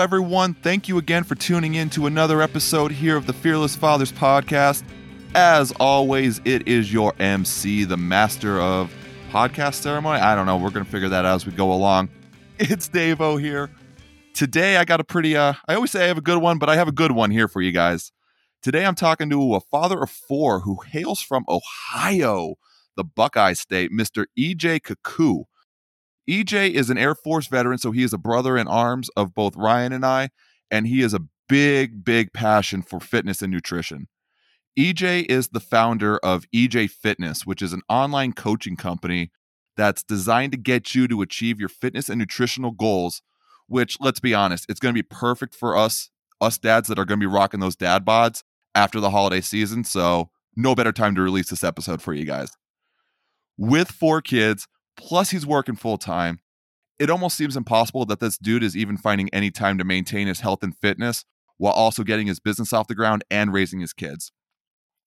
everyone. Thank you again for tuning in to another episode here of the Fearless Fathers podcast. As always, it is your MC, the master of podcast ceremony. I don't know. We're going to figure that out as we go along. It's Davo here. Today, I got a pretty, uh, I always say I have a good one, but I have a good one here for you guys. Today, I'm talking to a father of four who hails from Ohio, the Buckeye State, Mr. EJ Kaku. EJ is an Air Force veteran, so he is a brother in arms of both Ryan and I, and he is a big, big passion for fitness and nutrition. EJ is the founder of EJ Fitness, which is an online coaching company that's designed to get you to achieve your fitness and nutritional goals. Which, let's be honest, it's going to be perfect for us, us dads that are going to be rocking those dad bods after the holiday season. So, no better time to release this episode for you guys. With four kids, plus he's working full time, it almost seems impossible that this dude is even finding any time to maintain his health and fitness while also getting his business off the ground and raising his kids.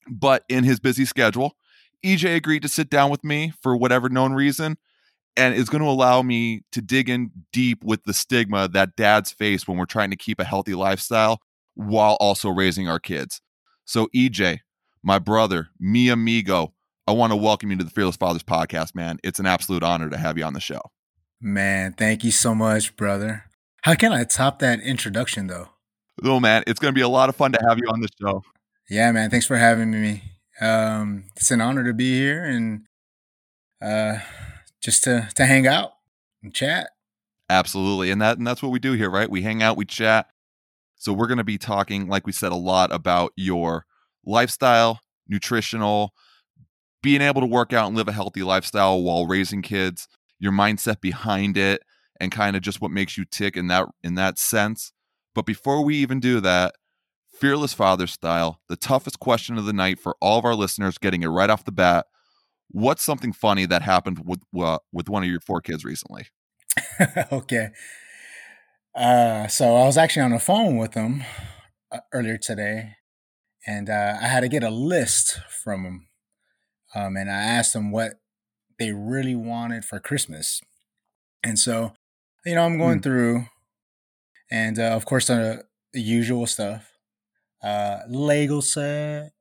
But in his busy schedule, EJ agreed to sit down with me for whatever known reason and is going to allow me to dig in deep with the stigma that dads face when we're trying to keep a healthy lifestyle while also raising our kids. So, EJ, my brother, mi amigo, I want to welcome you to the Fearless Fathers podcast, man. It's an absolute honor to have you on the show. Man, thank you so much, brother. How can I top that introduction, though? Oh, man, it's going to be a lot of fun to have you on the show. Yeah, man. Thanks for having me. Um, it's an honor to be here and uh, just to to hang out and chat. Absolutely, and that and that's what we do here, right? We hang out, we chat. So we're going to be talking, like we said, a lot about your lifestyle, nutritional, being able to work out and live a healthy lifestyle while raising kids, your mindset behind it, and kind of just what makes you tick in that in that sense. But before we even do that, fearless father style, the toughest question of the night for all of our listeners, getting it right off the bat. What's something funny that happened with uh, with one of your four kids recently? okay. Uh, so I was actually on the phone with them uh, earlier today, and uh, I had to get a list from them. Um, and I asked them what they really wanted for Christmas. And so, you know, I'm going mm. through, and uh, of course, the, the usual stuff uh, Lego set.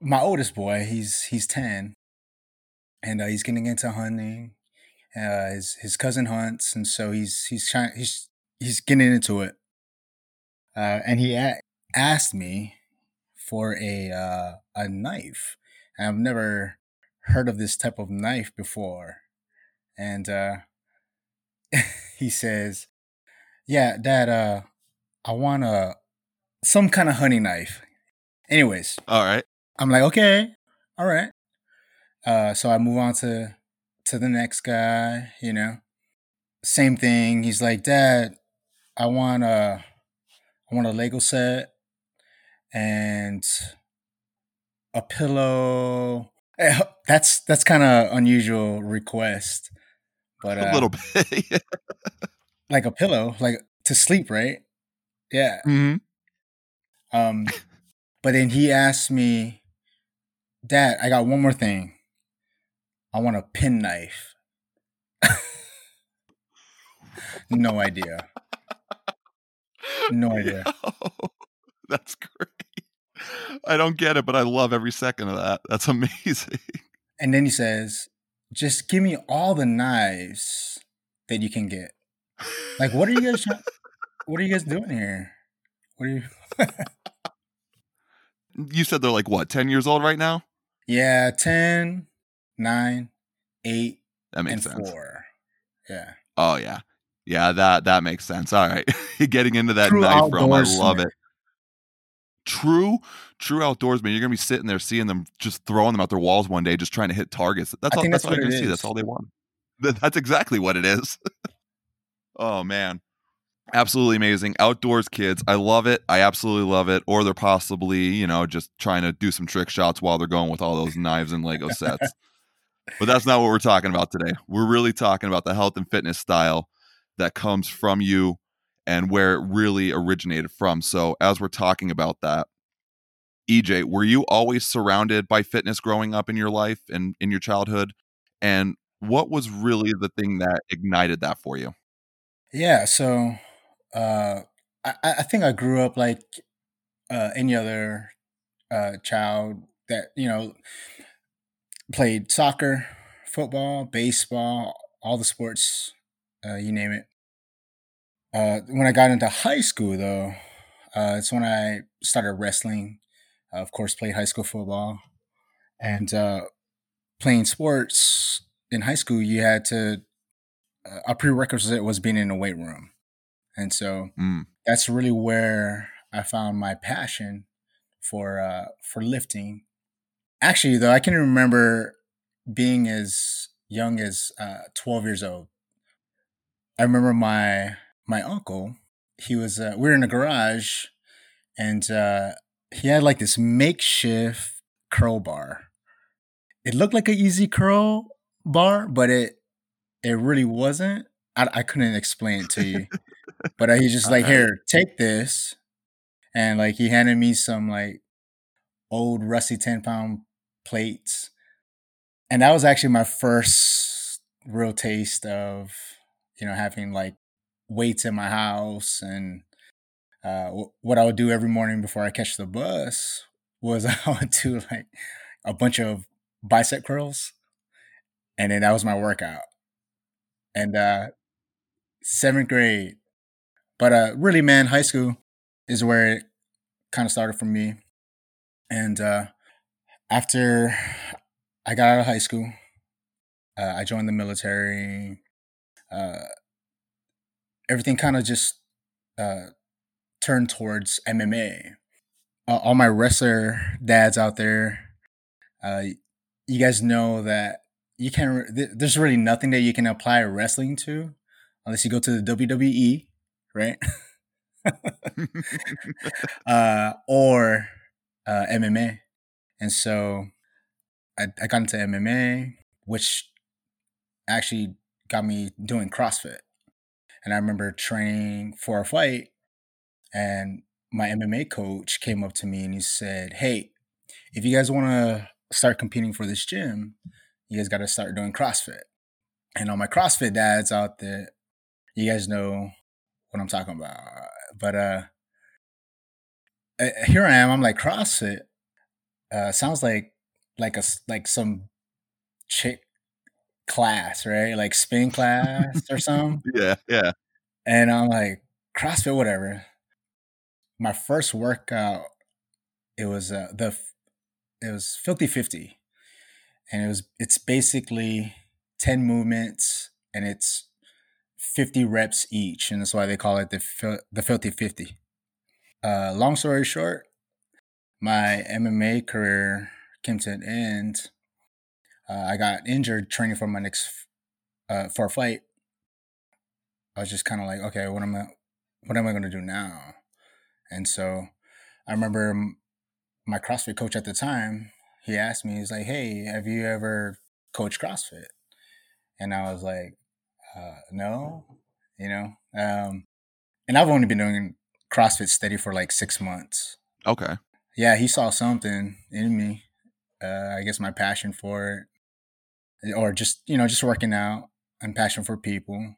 My oldest boy, he's he's ten, and uh, he's getting into hunting. Uh, his his cousin hunts, and so he's he's trying he's he's getting into it. Uh, and he a- asked me for a uh, a knife, and I've never heard of this type of knife before. And uh, he says, "Yeah, Dad, uh, I want a some kind of honey knife. Anyways. All right. I'm like, okay, all right. Uh, so I move on to to the next guy, you know. Same thing. He's like, Dad, I want a I want a Lego set and a pillow. Eh, that's that's kind of unusual request, but uh, a little bit, like a pillow, like to sleep, right? Yeah. Mm-hmm. Um, but then he asked me, Dad, I got one more thing. I want a penknife. no idea. No idea. Yo, that's great. I don't get it, but I love every second of that. That's amazing. And then he says, just give me all the knives that you can get. Like, what are you guys trying? What are you guys doing here? What are you? you said they're like what, 10 years old right now? Yeah, 10, 9, 8, that makes and sense. 4. Yeah. Oh yeah. Yeah, that that makes sense. All right. Getting into that True knife realm, I love it. True, true outdoorsman. You're gonna be sitting there seeing them just throwing them out their walls one day, just trying to hit targets. That's all. That's, that's all you're gonna see. That's all they want. That's exactly what it is. oh man absolutely amazing outdoors kids i love it i absolutely love it or they're possibly you know just trying to do some trick shots while they're going with all those knives and lego sets but that's not what we're talking about today we're really talking about the health and fitness style that comes from you and where it really originated from. So as we're talking about that ej were you always surrounded by fitness growing up in your life and in your childhood? And what was really the thing that ignited that for you? Yeah so uh, I, I think I grew up like uh, any other uh, child that you know played soccer, football, baseball, all the sports, uh, you name it. Uh, when I got into high school, though, uh, it's when I started wrestling. of course, played high school football, and uh, playing sports in high school. You had to uh, a prerequisite was being in a weight room, and so Mm. that's really where I found my passion for uh, for lifting. Actually, though, I can remember being as young as uh, 12 years old. I remember my my uncle. He was uh, we were in a garage, and uh, he had like this makeshift curl bar. It looked like an EZ curl bar, but it it really wasn't. I, I couldn't explain it to you, but uh, he just like here, take this, and like he handed me some like old rusty ten pound plates, and that was actually my first real taste of you know having like weights in my house and uh, wh- what I would do every morning before I catch the bus was I would do like a bunch of bicep curls, and then that was my workout. And uh, seventh grade, but uh, really, man, high school is where it kind of started for me. And uh, after I got out of high school, uh, I joined the military. Uh, everything kind of just uh, turned towards MMA. Uh, all my wrestler dads out there, uh, you guys know that you can't. Re- th- there's really nothing that you can apply wrestling to, unless you go to the WWE, right? uh, or uh, MMA. And so I, I got into MMA, which actually got me doing CrossFit. And I remember training for a fight, and my MMA coach came up to me and he said, Hey, if you guys want to start competing for this gym, you guys got to start doing CrossFit. And all my CrossFit dads out there, you guys know what I'm talking about. But uh, here I am. I'm like CrossFit. Uh, sounds like like a like some chick class, right? Like spin class or something. yeah, yeah. And I'm like CrossFit, whatever. My first workout, it was uh, the it was Filthy Fifty, and it was it's basically ten movements and it's fifty reps each, and that's why they call it the the Filthy Fifty. Uh, long story short, my MMA career came to an end. Uh, I got injured training for my next uh, for a fight. I was just kind of like, okay, what am I, what am I going to do now? And so I remember m- my CrossFit coach at the time. He asked me, he's like, "Hey, have you ever coached CrossFit?" And I was like, uh, "No," you know. Um, and I've only been doing CrossFit steady for like six months. Okay. yeah, he saw something in me. Uh, I guess my passion for it, or just you know, just working out and passion for people,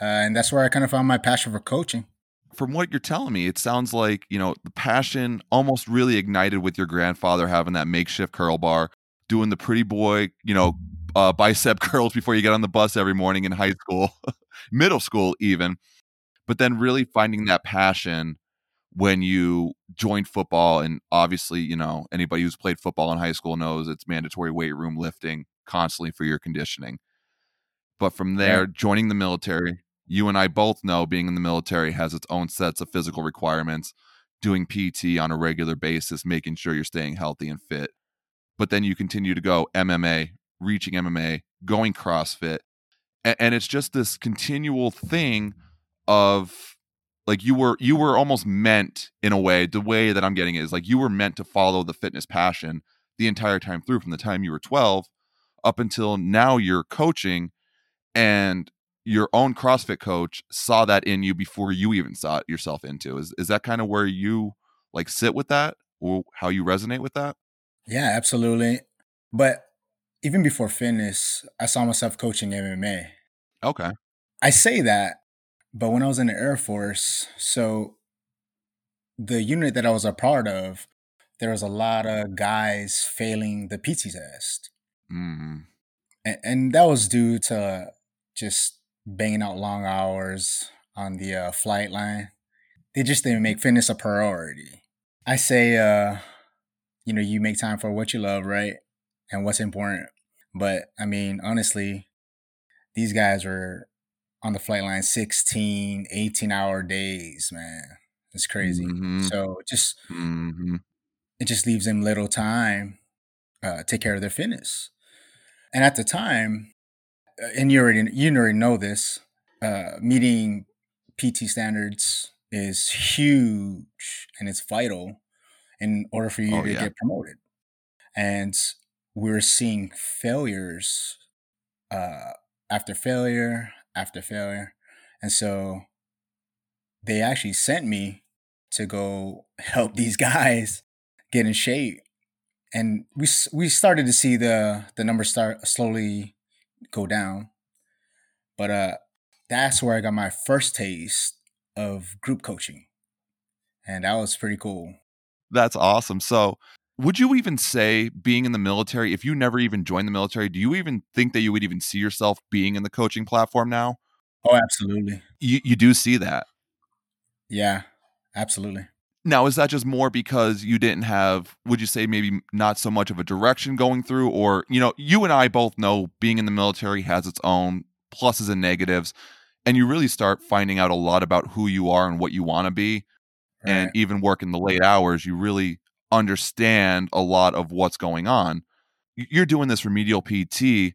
uh, and that's where I kind of found my passion for coaching. From what you're telling me, it sounds like, you know, the passion almost really ignited with your grandfather having that makeshift curl bar, doing the pretty boy, you know, uh, bicep curls before you get on the bus every morning in high school, middle school, even. But then really finding that passion when you join football. And obviously, you know, anybody who's played football in high school knows it's mandatory weight room lifting constantly for your conditioning. But from there, Right. joining the military, you and I both know being in the military has its own sets of physical requirements, doing PT on a regular basis, making sure you're staying healthy and fit. But then you continue to go MMA, reaching MMA, going CrossFit. And, and it's just this continual thing of like you were you were almost meant in a way the way that i'm getting it is like you were meant to follow the fitness passion the entire time through from the time you were 12 up until now you're coaching and your own CrossFit coach saw that in you before you even saw it yourself into. Is is that kind of where you like sit with that or how you resonate with that? Yeah, absolutely. But even before fitness, I saw myself coaching MMA. Okay. I say that but when I was in the Air Force, so the unit that I was a part of, there was a lot of guys failing the PT test. Mm. And, and that was due to just banging out long hours on the uh, flight line. They just didn't make fitness a priority. I say, uh, you know, you make time for what you love, right? And what's important. But I mean, honestly, these guys were on the flight line 16, 18 hour days, man. It's crazy. Mm-hmm. So just Mm-hmm. it just leaves them little time uh, take care of their fitness. And at the time, uh, and you already you already know this, uh, meeting PT standards is huge and it's vital in order for you Oh, to yeah. get promoted. And we're seeing failures uh, after failure after failure, and so they actually sent me to go help these guys get in shape. And we we started to see the the numbers start slowly go down. But uh that's where i got my first taste of group coaching. And that was pretty cool. That's awesome. So, would you even say being in the military, if you never even joined the military, do you even think that you would even see yourself being in the coaching platform now? oh absolutely You you do see that. yeah absolutely Now, is that just more because you didn't have, would you say maybe not so much of a direction going through? Or, you know, you and I both know being in the military has its own pluses and negatives. And you really start finding out a lot about who you are and what you want to be. And right even working the late hours, you really understand a lot of what's going on. You're doing this remedial PT,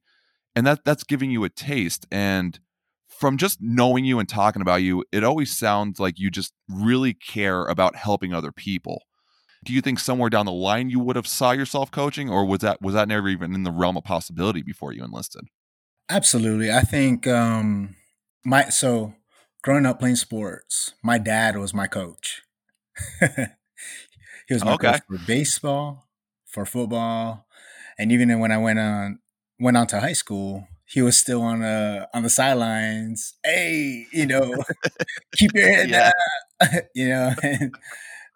and that that's giving you a taste. And from just knowing you and talking about you, it always sounds like you just really care about helping other people. Do you think somewhere down the line you would have saw yourself coaching, or was that was that never even in the realm of possibility before you enlisted? absolutely i think um my so growing up playing sports my dad was my coach he was my Okay. coach for baseball for football and even when i went on went on to high school he was still on the on the sidelines hey you know keep your head Yeah. down you know and,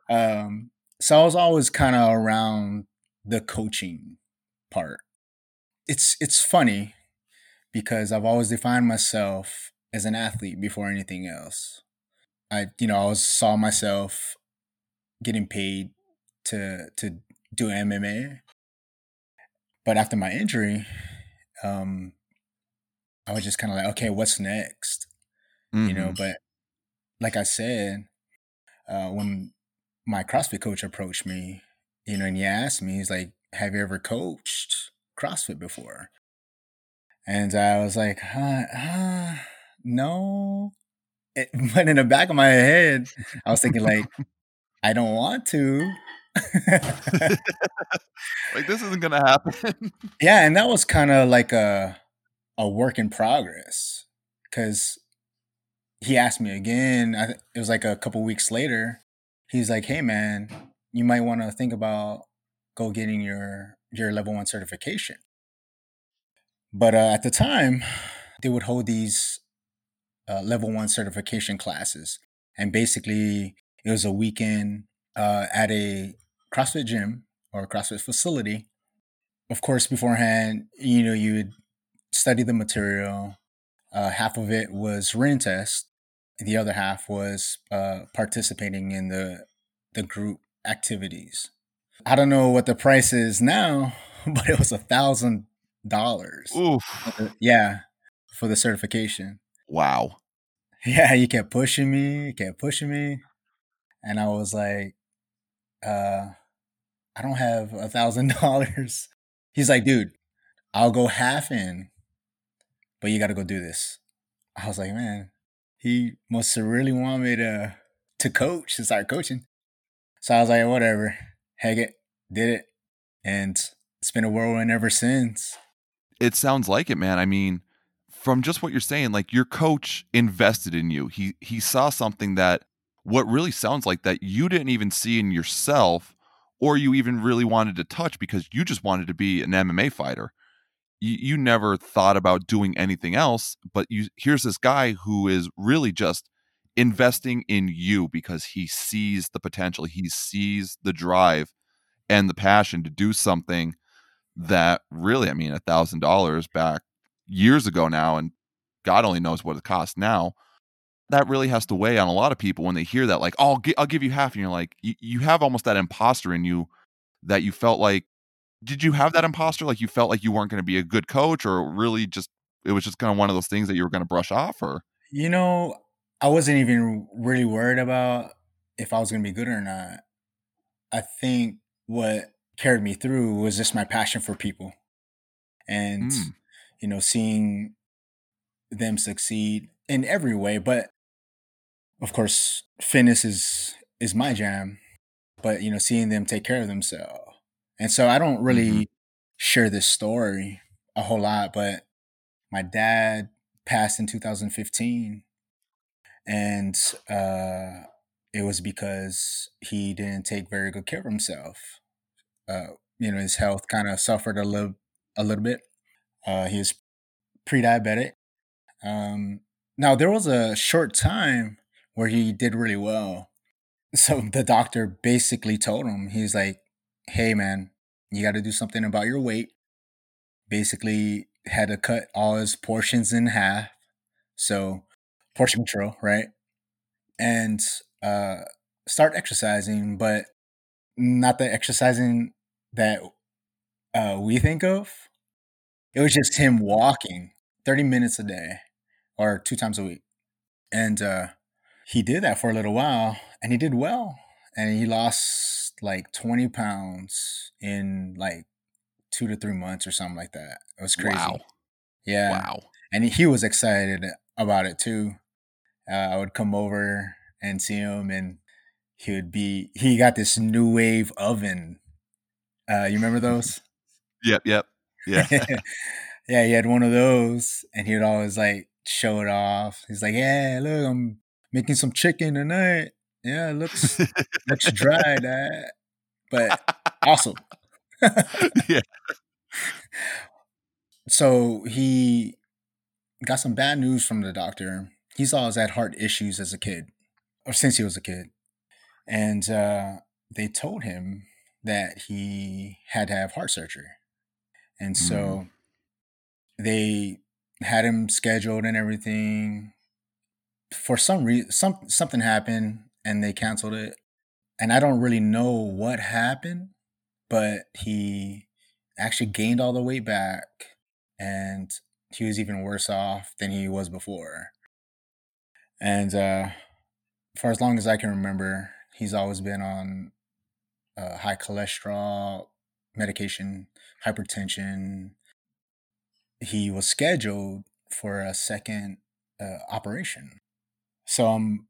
um so i was always kind of around the coaching part it's it's funny because I've always defined myself as an athlete before anything else. I, you know, I always saw myself getting paid to to do MMA, but after my injury, um, I was just kind of like, okay, what's next? You know, Mhm. but like I said, uh, when my CrossFit coach approached me, you know, and he asked me, he's like, "Have you ever coached CrossFit before?" And I was like, huh, uh, no. It, but in the back of my head, I was thinking like, I don't want to. like this isn't gonna happen. yeah, and that was kind of like a a work in progress because he asked me again. I, it was like a couple weeks later. He's like, "Hey, man, you might want to think about go getting your your level one certification." But uh, at the time, they would hold these uh, level one certification classes, and basically it was a weekend uh, at a CrossFit gym or CrossFit facility. Of course, beforehand, you know, you would study the material. Uh, half of it was written test. The other half was uh, participating in the the group activities. I don't know what the price is now, but it was a thousand dollars. Yeah, for the certification. Wow. Yeah, you kept pushing me, you kept pushing me, and I was like, uh, I don't have a thousand dollars. He's like, dude, I'll go half in, but you got to go do this. I was like, man, he must have really want me to to coach to start coaching. So I was like, whatever, heck it, did it, and it's been a whirlwind ever since. It sounds like it, man. I mean, from just what you're saying, like your coach invested in you. He he saw something that what really sounds like that you didn't even see in yourself or you even really wanted to touch because you just wanted to be an MMA fighter. You, you never thought about doing anything else, but you here's this guy who is really just investing in you because he sees the potential, he sees the drive and the passion to do something that really, I mean, a thousand dollars back years ago now, and God only knows what it costs now. That really has to weigh on a lot of people when they hear that, like, oh, I'll, gi- I'll give you half. And you're like, you, you have almost that imposter in you that you felt like, did you have that imposter? Like you felt like you weren't going to be a good coach or really just, it was just kind of one of those things that you were going to brush off or? You know, I wasn't even really worried about if I was going to be good or not. I think what carried me through was just my passion for people and mm. you know seeing them succeed in every way but of course fitness is is my jam but you know seeing them take care of themselves and so i don't really mm-hmm. share this story a whole lot but my dad passed in 2015 and uh it was because he didn't take very good care of himself uh, you know, his health kind of suffered a little, a little bit. Uh, he was pre-diabetic. Um, now there was a short time where he did really well. So the doctor basically told him, he's like, "Hey, man, you got to do something about your weight." Basically, had to cut all his portions in half. So portion control, right? And uh, start exercising, but not the exercising that uh, we think of. It was just him walking 30 minutes a day or two times a week. And uh, he did that for a little while and he did well. And he lost like 20 pounds in like two to three months or something like that. It was crazy. Wow. Yeah. Wow. And he was excited about it too. Uh, I would come over and see him and he would be he got this NuWave oven. Uh, you remember those? yep, yep, yeah, yeah. He had one of those, and he would always like show it off. He's like, "Yeah, look, I'm making some chicken tonight. Yeah, it looks looks dry, that, but awesome." yeah. So he got some bad news from the doctor. He saw he's always had heart issues as a kid, or since he was a kid and uh, they told him that he had to have heart surgery, and so mm. they had him scheduled and everything. For some reason, some something happened, and they canceled it. And I don't really know what happened, but he actually gained all the weight back, and he was even worse off than he was before. And uh, for as long as I can remember, He's always been on uh, high cholesterol medication, hypertension. He was scheduled for a second uh, operation. So um,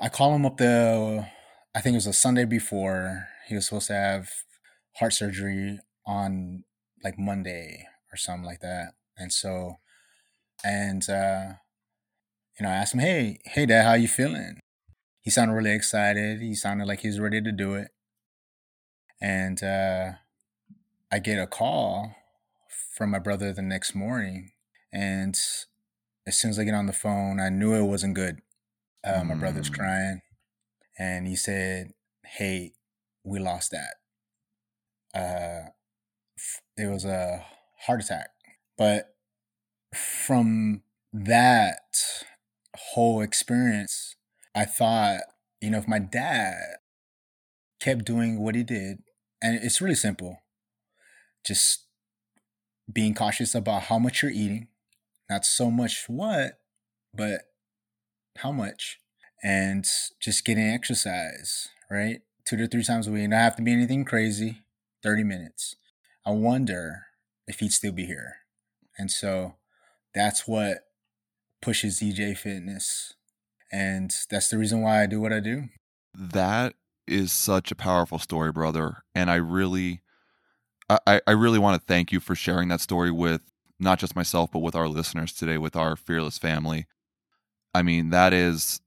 I call him up the, I think it was a Sunday before. He was supposed to have heart surgery on like Monday or something like that. And so, and, uh, you know, I asked him, hey, hey, dad, how you feeling? he sounded really excited. He sounded like he was ready to do it. And uh, I get a call from my brother the next morning. And as soon as I get on the phone, I knew it wasn't good. Uh, mm. My brother's mm. crying. And he said, Hey, we lost that. Uh, it was a heart attack. But from that whole experience, I thought, you know, if my dad kept doing what he did, and it's really simple, just being cautious about how much you're eating, not so much what, but how much, and just getting exercise, right? Two to three times a week. Not have to be anything crazy, 30 minutes. I wonder if he'd still be here. And so that's what pushes EJ Fitness and that's the reason why I do what I do. That is such a powerful story, brother. And I really, I, I really want to thank you for sharing that story with not just myself, but with our listeners today, with our fearless family. I mean, that is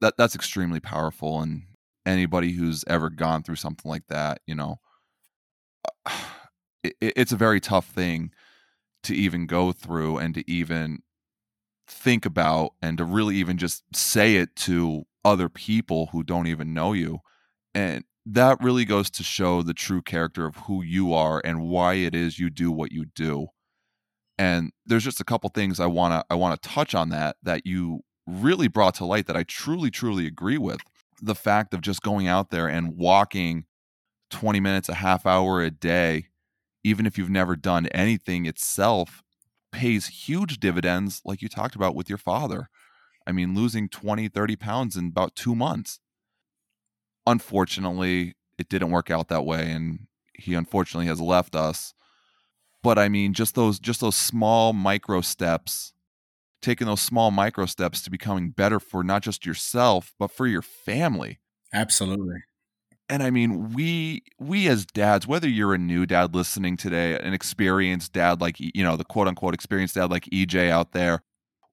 that that's extremely powerful, and anybody who's ever gone through something like that, you know, it, it's a very tough thing to even go through and to even think about and to really even just say it to other people who don't even know you. And that really goes to show the true character of who you are and why it is you do what you do. And there's just a couple things I want to I want to touch on that that you really brought to light that I truly truly agree with. The fact of just going out there and walking 20 minutes a half hour a day even if you've never done anything itself pays huge dividends like you talked about with your father. I mean, losing 20, 30 pounds in about two months. Unfortunately, it didn't work out that way, and he unfortunately has left us. But I mean, just those just those small micro steps, taking those small micro steps to becoming better for not just yourself, but for your family. Absolutely and I mean, we we as dads, whether you're a new dad listening today, an experienced dad like you know the quote unquote experienced dad like EJ out there,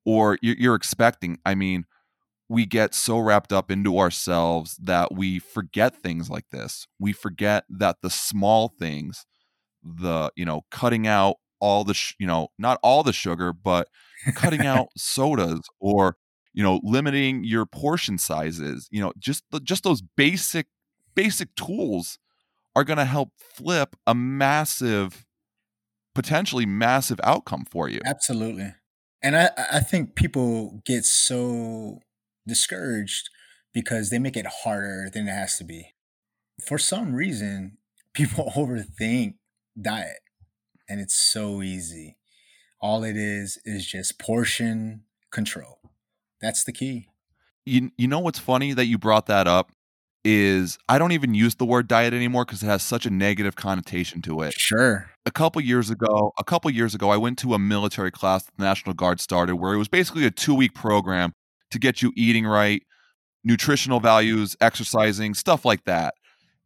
or you're expecting, I mean, we get so wrapped up into ourselves that we forget things like this. We forget that the small things, the you know, cutting out all the sh- you know, not all the sugar, but cutting out sodas or you know limiting your portion sizes you know just just those basic basic tools are going to help flip a massive potentially massive outcome for you. Absolutely. And i i think people get so discouraged because they make it harder than it has to be. For some reason people overthink diet and it's so easy all it is is just portion control that's the key you, you know what's funny that you brought that up is I don't even use the word diet anymore because it has such a negative connotation to it. Sure. A couple years ago, a couple years ago, I went to a military class that the National Guard started where it was basically a two week program to get you eating right, nutritional values, exercising, stuff like that.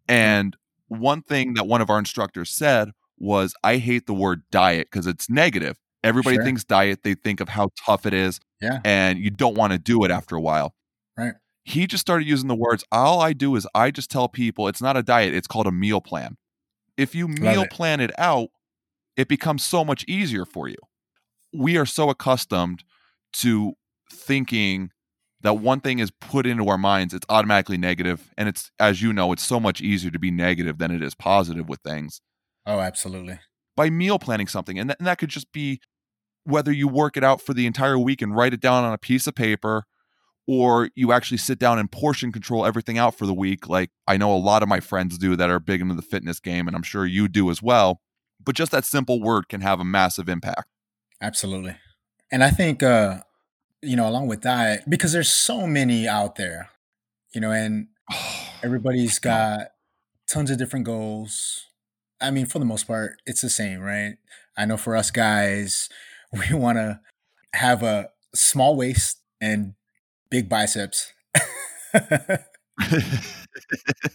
And one thing that one of our instructors said was, I hate the word diet because it's negative. Everybody sure. thinks diet, they think of how tough it is. Yeah. And you don't want to do it after a while. Right he just started using the words all i do is i just tell people it's not a diet it's called a meal plan if you meal it. plan it out it becomes so much easier for you we are so accustomed to thinking that one thing is put into our minds it's automatically negative and it's as you know it's so much easier to be negative than it is positive with things oh absolutely. by meal planning something and, th- and that could just be whether you work it out for the entire week and write it down on a piece of paper or you actually sit down and portion control everything out for the week like I know a lot of my friends do that are big into the fitness game and I'm sure you do as well but just that simple word can have a massive impact. Absolutely. And I think uh you know along with that because there's so many out there you know and everybody's got tons of different goals I mean for the most part it's the same right I know for us guys we want to have a small waist and big biceps.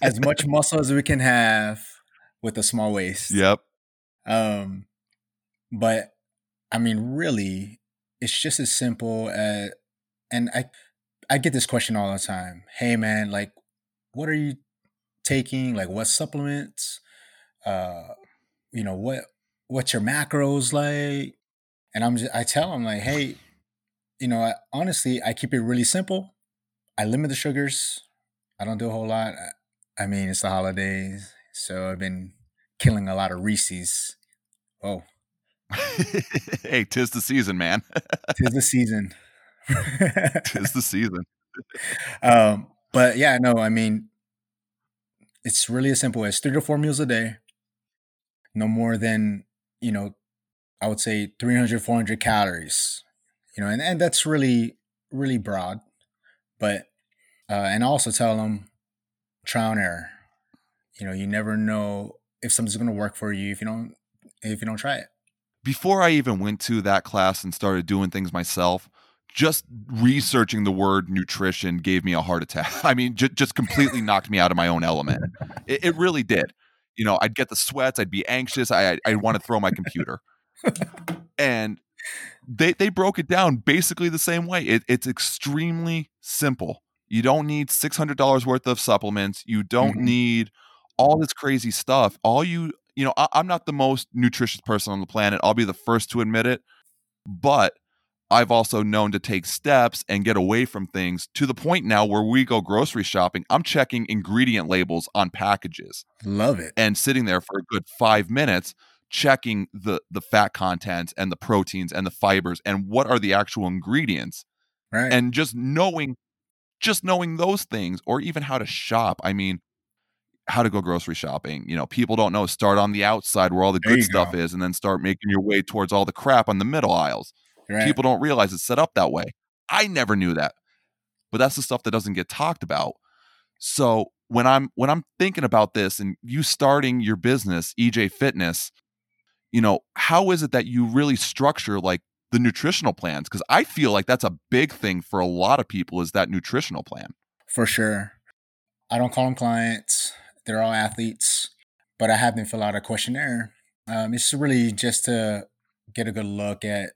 as much muscle as we can have with a small waist. Yep. Um, but I mean, really, it's just as simple as, and I, I get this question all the time. Hey, man, like, what are you taking? Like, what supplements? Uh, you know what? What's your macros like? And I'm just, I tell them like, hey, you know, I, honestly, I keep it really simple. I limit the sugars. I don't do a whole lot. I mean, it's the holidays, so I've been killing a lot of Reese's. Oh, hey, tis the season, man. tis the season. tis the season. um, but yeah, no, I mean, it's really as simple as three to four meals a day. No more than you know, I would say 300, 400 calories you know, and, and that's really, really broad. But, uh, and also tell them trial and error. You know, you never know if something's going to work for you if you don't, if you don't try it. Before I even went to that class and started doing things myself, just researching the word nutrition gave me a heart attack. I mean, j- just completely knocked me out of my own element. It, it, really did. You know, I'd get the sweats, I'd be anxious, I, I'd, I'd want to throw my computer. and they they broke it down basically the same way. It, it's extremely simple. You don't need six hundred dollars worth of supplements. You don't mm-hmm. need all this crazy stuff. All you you know, I, I'm not the most nutritious person on the planet. I'll be the first to admit it. But I've also known to take steps and get away from things to the point now where we go grocery shopping. I'm checking ingredient labels on packages. Love it. And sitting there for a good five minutes checking the the fat content and the proteins and the fibers and what are the actual ingredients. Right. And just knowing just knowing those things or even how to shop. I mean, how to go grocery shopping. You know, people don't know. Start on the outside where all the There good stuff go. is, and then start making your way towards all the crap on the middle aisles. Right. People don't realize it's set up that way. I never knew that, but that's the stuff that doesn't get talked about. So when I'm when I'm thinking about this and you starting your business, EJ Fitness, you know, how is it that you really structure like the nutritional plans? Because I feel like that's a big thing for a lot of people is that nutritional plan. For sure. I don't call them clients. They're all athletes, but I have them fill out a questionnaire. Um, it's really just to get a good look at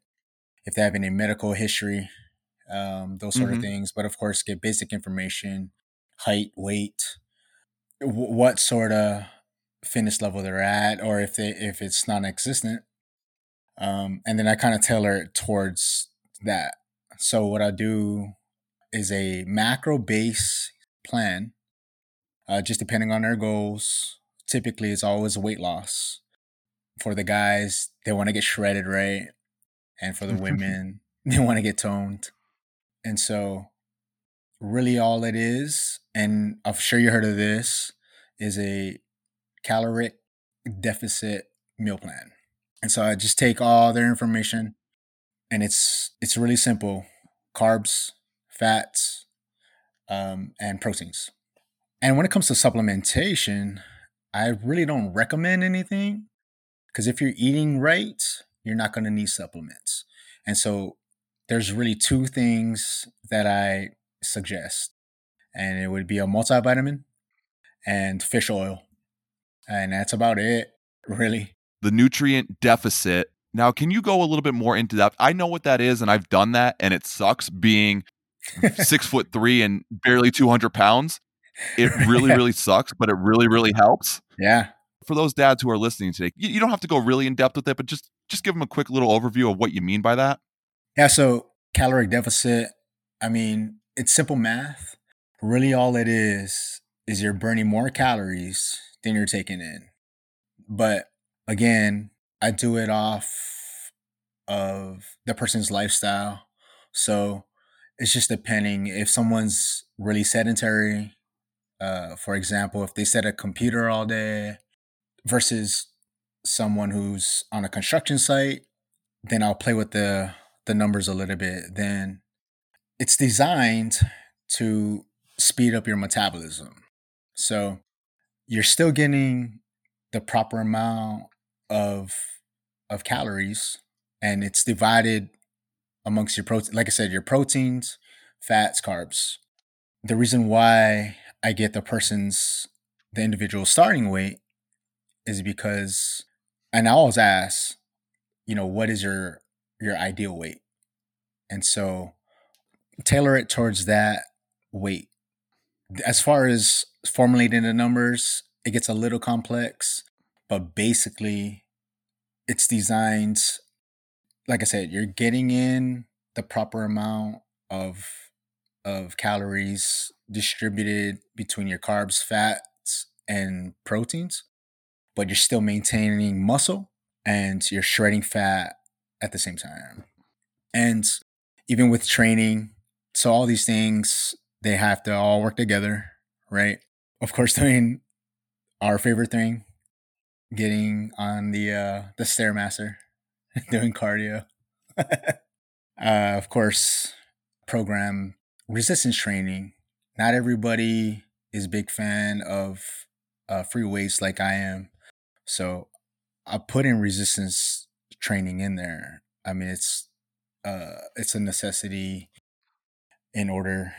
if they have any medical history, um, those sort Mhm. of things. But of course, get basic information, height, weight, w- what sort of fitness level they're at, or if they if it's non-existent. Um, and then I kind of tailor it towards that. So what I do is a macro base plan, uh, just depending on their goals. Typically, it's always weight loss. For the guys, they want to get shredded, right? And for the women, they want to get toned. And so, really, all it is, and I'm sure you heard of this, is a caloric deficit meal plan. And so I just take all their information, and it's it's really simple: carbs, fats, um, and proteins. And when it comes to supplementation, I really don't recommend anything because if you're eating right, you're not going to need supplements. And so there's really two things that I suggest, and it would be a multivitamin and fish oil. And that's about it, really. The nutrient deficit. Now, can you go a little bit more into that? I know what that is, and I've done that, and it sucks being six foot three and barely 200 pounds. It really, really sucks, but it really, really helps. Yeah. For those dads who are listening today, you, you don't have to go really in depth with it, but just just give them a quick little overview of what you mean by that. Yeah, so caloric deficit, I mean, it's simple math. Really, all it is is you're burning more calories than you're taking in. But again, I do it off of the person's lifestyle. So it's just depending if someone's really sedentary, uh, for example, if they sit at a computer all day versus someone who's on a construction site, then I'll play with the the numbers a little bit. Then it's designed to speed up your metabolism. So you're still getting the proper amount of of calories and it's divided amongst your protein like I said your proteins, fats, carbs. The reason why I get the person's the individual starting weight is because and I always ask, you know, what is your your ideal weight? And so tailor it towards that weight. As far as formulating the numbers, it gets a little complex, but basically it's designed like I said, you're getting in the proper amount of of calories distributed between your carbs, fats, and proteins, but you're still maintaining muscle and you're shredding fat at the same time. And even with training, so all these things they have to all work together, right? Of course, doing our favorite thing, getting on the uh the stairmaster, doing cardio. uh, of course, program resistance training. Not everybody is big fan of uh, free weights like I am, so I put in resistance training in there. I mean, it's uh, it's a necessity in order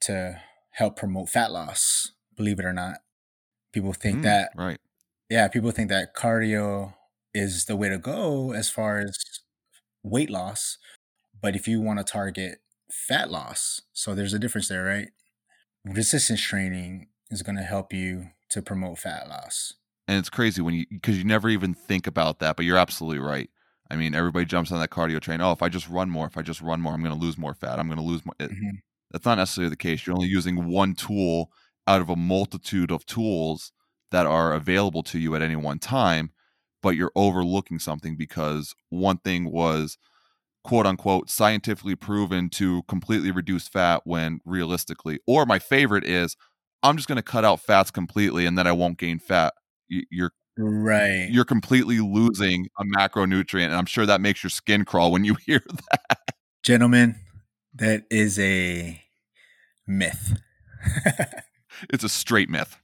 to help promote fat loss. Believe it or not, people think Mm, that right. yeah, people think that cardio is the way to go as far as weight loss. But if you want to target fat loss, so there's a difference there, right? Resistance training is going to help you to promote fat loss. And it's crazy when you because you never even think about that, but you're absolutely right. I mean, everybody jumps on that cardio train. Oh, if I just run more, if I just run more, I'm going to lose more fat. I'm going to lose more. It, Mhm. That's not necessarily the case. You're only using one tool out of a multitude of tools that are available to you at any one time, but you're overlooking something because one thing was quote unquote scientifically proven to completely reduce fat when realistically, or my favorite is I'm just going to cut out fats completely and then I won't gain fat. You're Right. you're completely losing a macronutrient, and I'm sure that makes your skin crawl when you hear that. Gentlemen, that is a myth. It's a straight myth.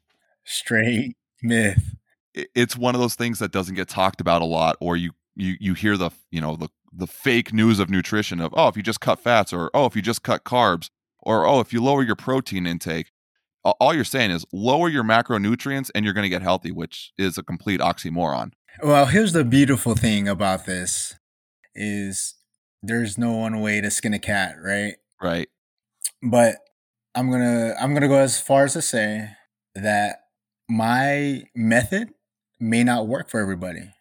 Straight myth. it's one of those things that doesn't get talked about a lot or you you you hear the you know the the fake news of nutrition of oh if you just cut fats or oh if you just cut carbs or oh if you lower your protein intake all you're saying is lower your macronutrients and you're going to get healthy which is a complete oxymoron Well, here's the beautiful thing about this is there's no one way to skin a cat, right? right But I'm going to I'm going to go as far as to say that my method may not work for everybody.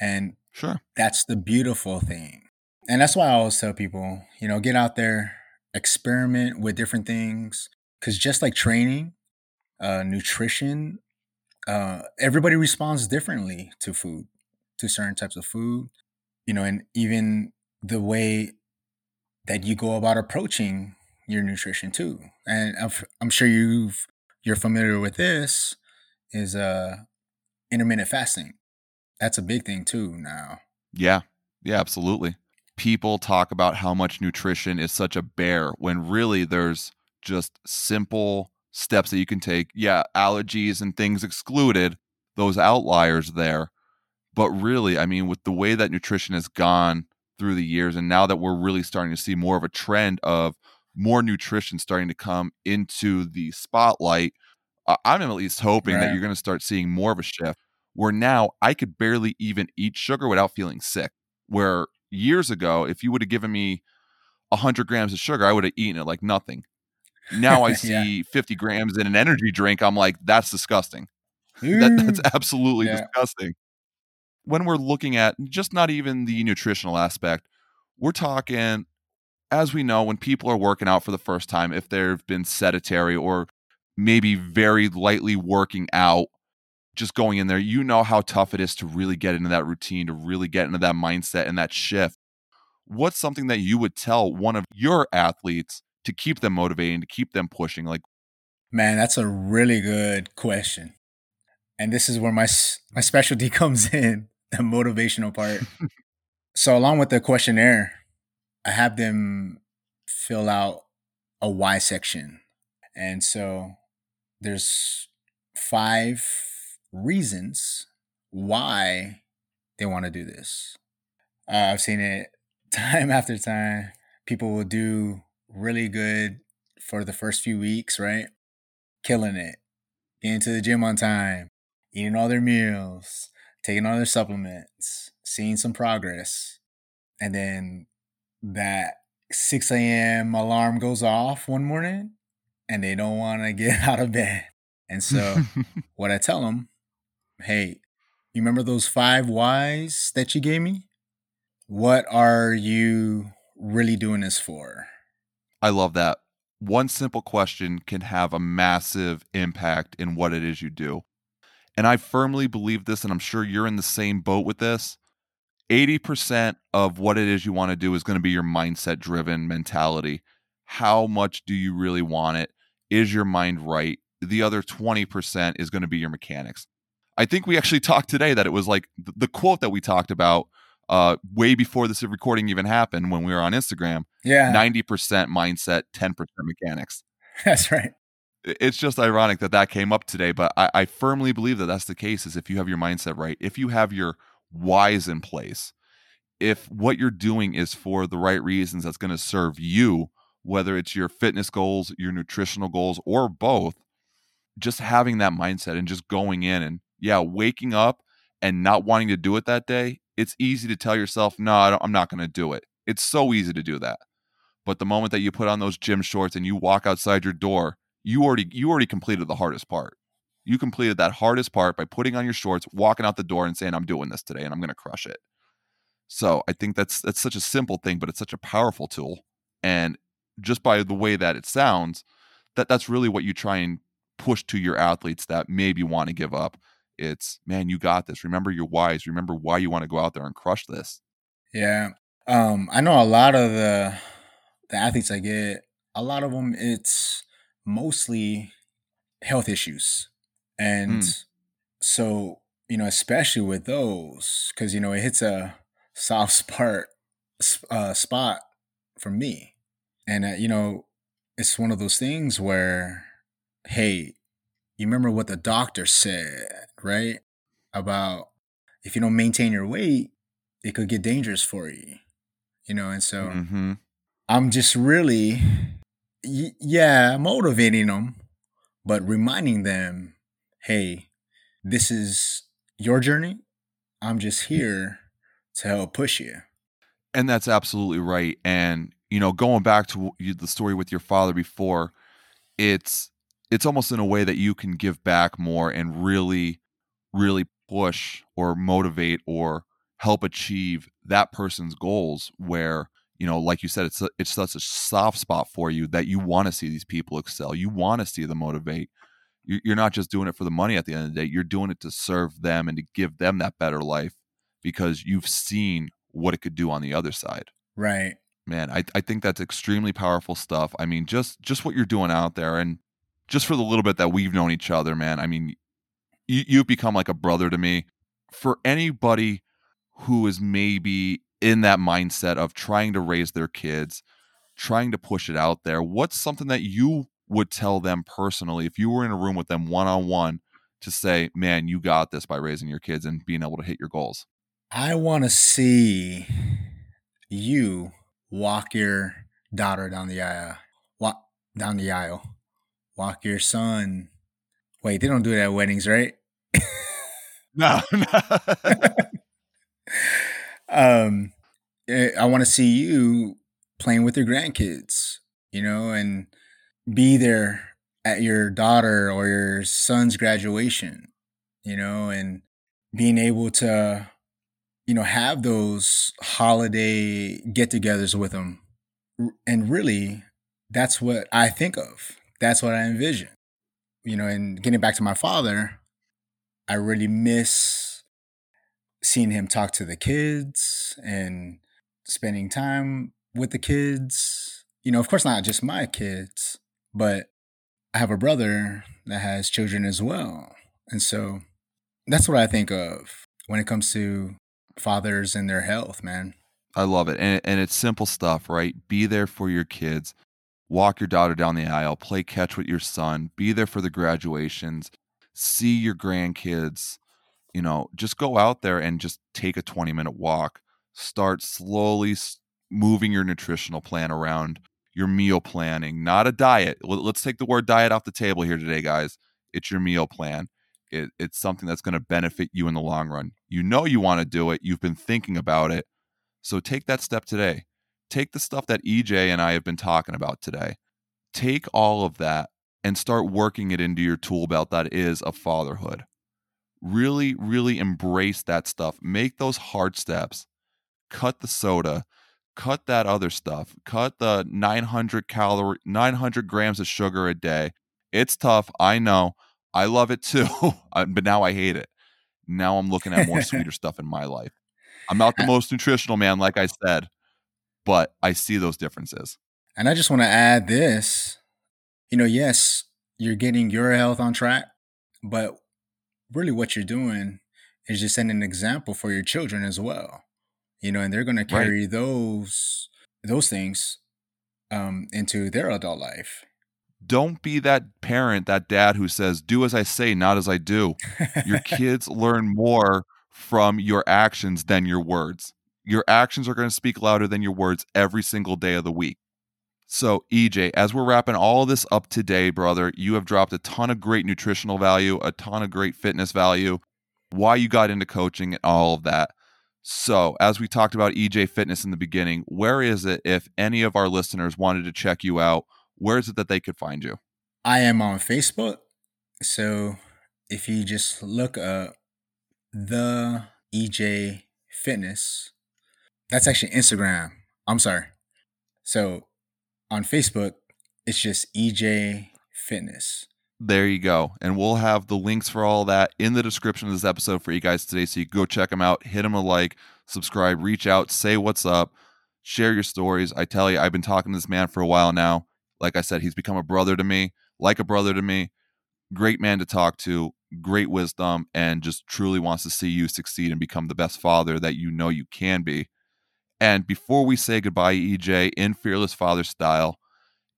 And sure that's the beautiful thing. And that's why I always tell people, you know, get out there, experiment with different things. Cause just like training, uh, nutrition, uh, everybody responds differently to food, to certain types of food, you know, and even the way that you go about approaching your nutrition too. And I'm, I'm sure you've, you're familiar with this is, uh, intermittent fasting. That's a big thing too now. yeah yeah absolutely people talk about how much nutrition is such a bear when really there's just simple steps that you can take. Yeah allergies and things excluded those outliers there but really i mean with the way that nutrition has gone through the years and now that we're really starting to see more of a trend of more nutrition starting to come into the spotlight i'm at least hoping that you're going to start seeing more of a shift where now i could barely even eat sugar without feeling sick where years ago if you would have given me 100 grams of sugar i would have eaten it like nothing now i Yeah. see 50 grams in an energy drink i'm like that's disgusting that, mm. that's absolutely Yeah. disgusting. When we're looking at just not even the nutritional aspect, we're talking, as we know, when people are working out for the first time, if they've been sedentary or maybe very lightly working out, just going in there, you know how tough it is to really get into that routine, to really get into that mindset and that shift. What's something that you would tell one of your athletes to keep them motivated and to keep them pushing? Like, Man, that's a really good question. And this is where my my specialty comes in, the motivational part. so along with the questionnaire, I have them fill out a why section. And so there's five reasons why they want to do this. Uh, I've seen it time after time. People will do really good for the first few weeks, right? Killing it, getting to the gym on time, eating all their meals, taking all their supplements, seeing some progress. And then that 6 a.m. alarm goes off one morning and they don't want to get out of bed. And so what I tell them, hey, you remember those five whys that you gave me? What are you really doing this for? I love that. One simple question can have a massive impact in what it is you do. And I firmly believe this, and I'm sure you're in the same boat with this. 80% of what it is you want to do is going to be your mindset driven mentality. How much do you really want it? Is your mind right? The other 20% is going to be your mechanics. I think we actually talked today that it was like the quote that we talked about uh, way before this recording even happened when we were on Instagram Yeah, 90% mindset, 10% mechanics. that's right. It's just ironic that that came up today, but I, I firmly believe that that's the case. Is if you have your mindset right, if you have your whys in place, if what you're doing is for the right reasons, that's going to serve you, whether it's your fitness goals, your nutritional goals, or both, just having that mindset and just going in and yeah, waking up and not wanting to do it that day, it's easy to tell yourself, no, I I'm not going to do it. It's so easy to do that. But the moment that you put on those gym shorts and you walk outside your door, you already you already completed the hardest part. You completed that hardest part by putting on your shorts, walking out the door and saying, I'm doing this today and I'm going to crush it. So I think that's that's such a simple thing, but it's such a powerful tool. And just by the way that it sounds, that that's really what you try and push to your athletes that maybe want to give up. It's man, you got this. Remember your whys. Remember why you want to go out there and crush this. Yeah. Um, I know a lot of the the athletes I get, a lot of them it's mostly health issues. And Mm. so, you know, especially with those, because you know, it hits a soft spot uh, spot for me. And uh, you know, it's one of those things where, hey, you remember what the doctor said, right? About if you don't maintain your weight, it could get dangerous for you. You know, and so hmm I'm just really, y- yeah, motivating them, but reminding them, hey, this is your journey. I'm just here to help push you. And that's absolutely right. And you know, going back to the story with your father before, it's it's almost in a way that you can give back more and really, really push or motivate or help achieve that person's goals. Where you know, like you said, it's a, it's such a soft spot for you that you want to see these people excel. You want to see them motivate. You- You're not just doing it for the money at the end of the day. You're doing it to serve them and to give them that better life because you've seen what it could do on the other side Right. man I, I think that's extremely powerful stuff i mean just just what you're doing out there and just for the little bit that we've known each other man i mean you, you've become like a brother to me for anybody who is maybe in that mindset of trying to raise their kids trying to push it out there what's something that you would tell them personally if you were in a room with them one-on-one to say man you got this by raising your kids and being able to hit your goals I want to see you walk your daughter down the aisle. Walk down the aisle. Walk your son. Wait, they don't do that at weddings, right? no, um, eh, I want to see you playing with your grandkids, you know, and be there at your daughter or your son's graduation, you know, and being able to, you know, have those holiday get togethers with them. And really, that's what I think of. That's what I envision, you know, and getting back to my father, I really miss seeing him talk to the kids and spending time with the kids. You know, of course, not just my kids, but I have a brother that has children as well. And so that's what I think of when it comes to fathers and their health, man. I love it. And, and it's simple stuff, right? Be there for your kids. Walk your daughter down the aisle. Play catch with your son. Be there for the graduations. See your grandkids. You know, just go out there and just take a 20 minute walk. Start slowly moving your nutritional plan around, your meal planning, not a diet. Let- Let's take the word diet off the table here today, guys. It's your meal plan. It, it's something that's going to benefit you in the long run. You know you want to do it. You've been thinking about it. So take that step today. Take the stuff that EJ and I have been talking about today. Take all of that and start working it into your tool belt that is a fatherhood. Really, really embrace that stuff. Make those hard steps. Cut the soda. Cut that other stuff. Cut the 900 calorie, 900 grams of sugar a day. It's tough. I know. I love it too, but now I hate it. Now I'm looking at more sweeter stuff in my life. I'm not the most nutritional man, like I said, but I see those differences. And I just want to add this you know, yes, you're getting your health on track, but really what you're doing is just setting an example for your children as well. You know, and they're going to Right. carry those those things um, into their adult life. Don't be that parent, that dad who says, Do as I say, not as I do. Your kids learn more from your actions than your words. Your actions are going to speak louder than your words every single day of the week. So, EJ, as we're wrapping all this up today, brother, you have dropped a ton of great nutritional value, a ton of great fitness value, why you got into coaching, and all of that. So, as we talked about EJ Fitness in the beginning, where is it if any of our listeners wanted to check you out? Where is it that they could find you? I am on Facebook. So if you just look up the EJ Fitness, That's actually Instagram. I'm sorry. So on Facebook, it's just EJ Fitness. There you go. And we'll have the links for all that in the description of this episode for you guys today. So you go check them out, hit them a like, subscribe, reach out, say what's up, share your stories. I tell you, I've been talking to this man for a while now. Like I said, he's become a brother to me, like a brother to me. Great man to talk to, great wisdom, and just truly wants to see you succeed and become the best father that you know you can be. And before we say goodbye, EJ, in Fearless Father style,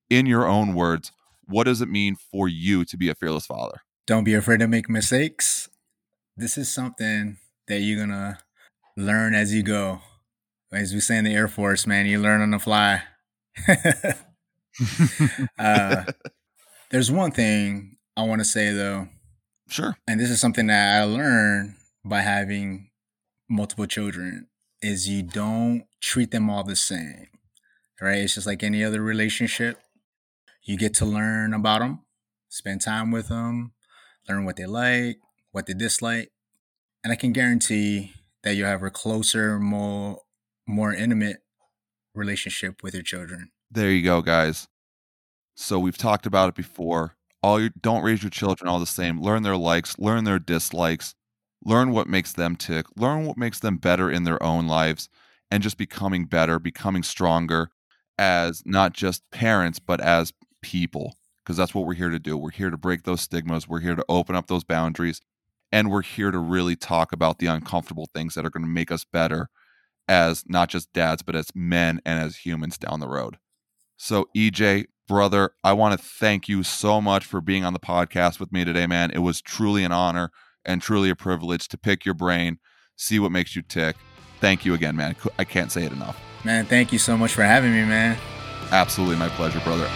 in your own words, what does it mean for you to be a fearless father? Don't be afraid to make mistakes. This is something that you're going to learn as you go. As we say in the Air Force, man, you learn on the fly. uh, there's one thing I want to say, though. Sure. And this is something that I learned by having multiple children is you don't treat them all the same. Right? It's just like any other relationship you get to learn about them, spend time with them, learn what they like, what they dislike. And I can guarantee that you'll have a closer, more more intimate relationship with your children. There you go, guys. So we've talked about it before. All you don't raise your children all the same. Learn their likes, learn their dislikes, learn what makes them tick, learn what makes them better in their own lives, and just becoming better, becoming stronger as not just parents, but as people because that's what we're here to do. We're here to break those stigmas, we're here to open up those boundaries, and we're here to really talk about the uncomfortable things that are going to make us better as not just dads, but as men and as humans down the road. So, EJ, brother, I want to thank you so much for being on the podcast with me today, man. It was truly an honor and truly a privilege to pick your brain, see what makes you tick. Thank you again, man. I can't say it enough. Man, thank you so much for having me, man. Absolutely my pleasure, brother.